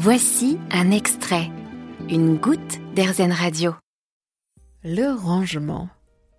Voici un extrait, une goutte d'Airzen Radio. Le rangement.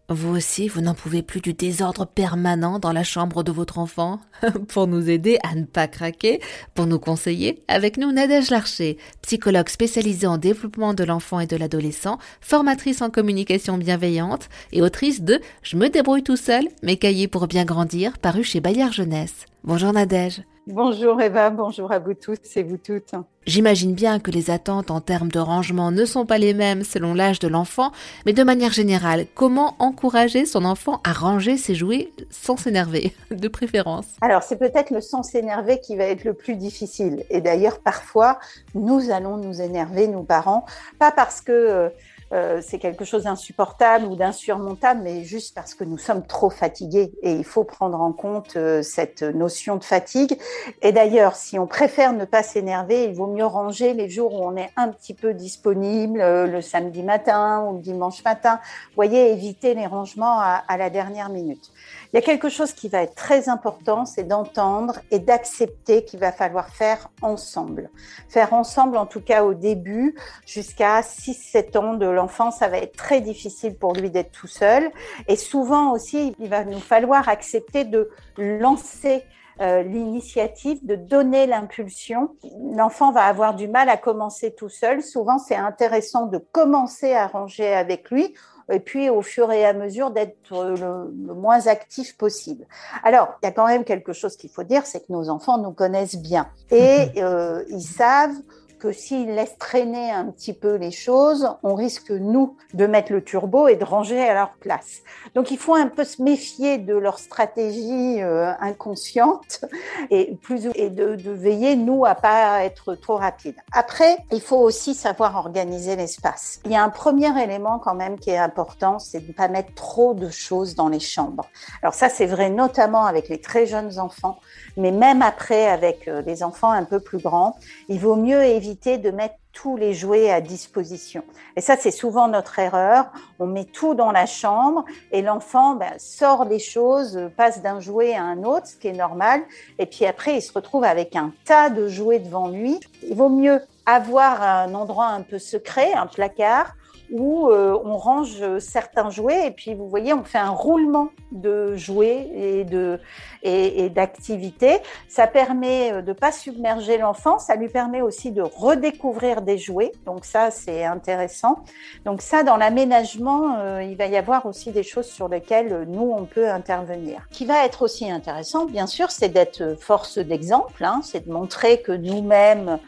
Vous aussi, vous n'en pouvez plus du désordre permanent dans la chambre de votre enfant Pour nous aider à ne pas craquer, pour nous conseiller, avec nous Nadège Larcher, psychologue spécialisée en développement de l'enfant et de l'adolescent, formatrice en communication bienveillante et autrice de Je me débrouille tout seul, mes cahiers pour bien grandir, paru chez Bayard Jeunesse. Bonjour Nadège. Bonjour Eva, bonjour à vous tous et vous toutes. J'imagine bien que les attentes en termes de rangement ne sont pas les mêmes selon l'âge de l'enfant, mais de manière générale, comment encourager son enfant à ranger ses jouets sans s'énerver, de préférence? Alors c'est peut-être le sans s'énerver qui va être le plus difficile. Et d'ailleurs parfois, nous allons nous énerver, nous parents, pas parce que... Euh, euh, c'est quelque chose d'insupportable ou d'insurmontable, mais juste parce que nous sommes trop fatigués et il faut prendre en compte euh, cette notion de fatigue. Et d'ailleurs, si on préfère ne pas s'énerver, il vaut mieux ranger les jours où on est un petit peu disponible, euh, le samedi matin ou le dimanche matin. Voyez, éviter les rangements à, à la dernière minute. Il y a quelque chose qui va être très important, c'est d'entendre et d'accepter qu'il va falloir faire ensemble. Faire ensemble, en tout cas au début, jusqu'à 6-7 ans de l'enfant, ça va être très difficile pour lui d'être tout seul. Et souvent aussi, il va nous falloir accepter de lancer euh, l'initiative, de donner l'impulsion. L'enfant va avoir du mal à commencer tout seul. Souvent, c'est intéressant de commencer à ranger avec lui et puis au fur et à mesure d'être le, le, moins actif possible. Alors, il y a quand même quelque chose qu'il faut dire, c'est que nos enfants nous connaissent bien et euh, ils savent que s'ils laissent traîner un petit peu les choses, on risque, nous, de mettre le turbo et de ranger à leur place. Donc, il faut un peu se méfier de leur stratégie euh, inconsciente et, de, veiller, nous, à pas être trop rapide. Après, il faut aussi savoir organiser l'espace. Il y a un premier élément quand même qui est important, c'est de ne pas mettre trop de choses dans les chambres. Alors ça, c'est vrai notamment avec les très jeunes enfants, mais même après avec euh, les enfants un peu plus grands, il vaut mieux éviter de mettre tous les jouets à disposition. Et ça, c'est souvent notre erreur. On met tout dans la chambre et l'enfant ben, sort des choses, passe d'un jouet à un autre, ce qui est normal. Et puis après, il se retrouve avec un tas de jouets devant lui. Il vaut mieux avoir un endroit un peu secret, un placard, où euh, on range certains jouets et puis vous voyez, on fait un roulement de jouets et de et, d'activités. Ça permet euh, de pas submerger l'enfant, ça lui permet aussi de redécouvrir des jouets. Donc ça, c'est intéressant. Donc ça, dans l'aménagement, euh, il va y avoir aussi des choses sur lesquelles nous on peut intervenir. Qui va être aussi intéressant, bien sûr, c'est d'être force d'exemple. Hein, c'est de montrer que nous-mêmes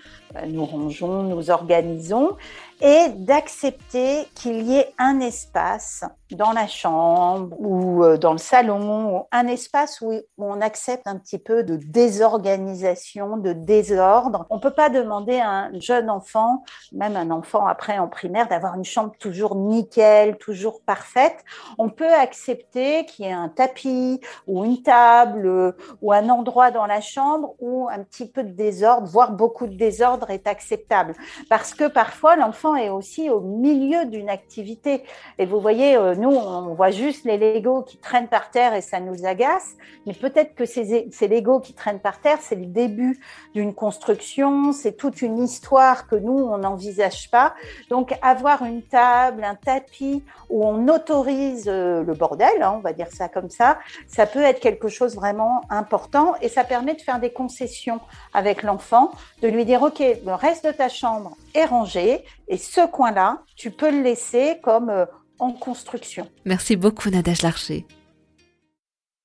nous rangeons, nous organisons et d'accepter qu'il y ait un espace dans la chambre ou euh, dans le salon, un espace où on accepte un petit peu de désorganisation, de désordre. On peut pas demander à un jeune enfant, même un enfant après en primaire, d'avoir une chambre toujours nickel, toujours parfaite. On peut accepter qu'il y ait un tapis ou une table euh, ou un endroit dans la chambre où un petit peu de désordre, voire beaucoup de désordre est acceptable. Parce que parfois, l'enfant est aussi au milieu d'une activité. Et vous voyez, euh, nous, on voit juste les Legos qui traînent par terre et ça nous agace, mais peut-être que ces, ces Legos qui traînent par terre, c'est le début d'une construction, c'est toute une histoire que nous, on n'envisage pas. Donc, avoir une table, un tapis où on autorise euh, le bordel, hein, on va dire ça comme ça, ça peut être quelque chose vraiment important et ça permet de faire des concessions avec l'enfant, de lui dire, OK, le reste de ta chambre est rangé et ce coin-là, tu peux le laisser comme euh, construction. Merci beaucoup, Nadège Larcher.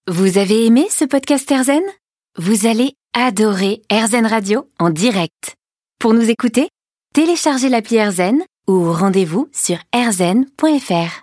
Vous avez aimé ce podcast Erzen Vous allez adorer Erzen Radio en direct. Pour nous écouter, téléchargez l'appli Erzen ou rendez-vous sur erzen.fr.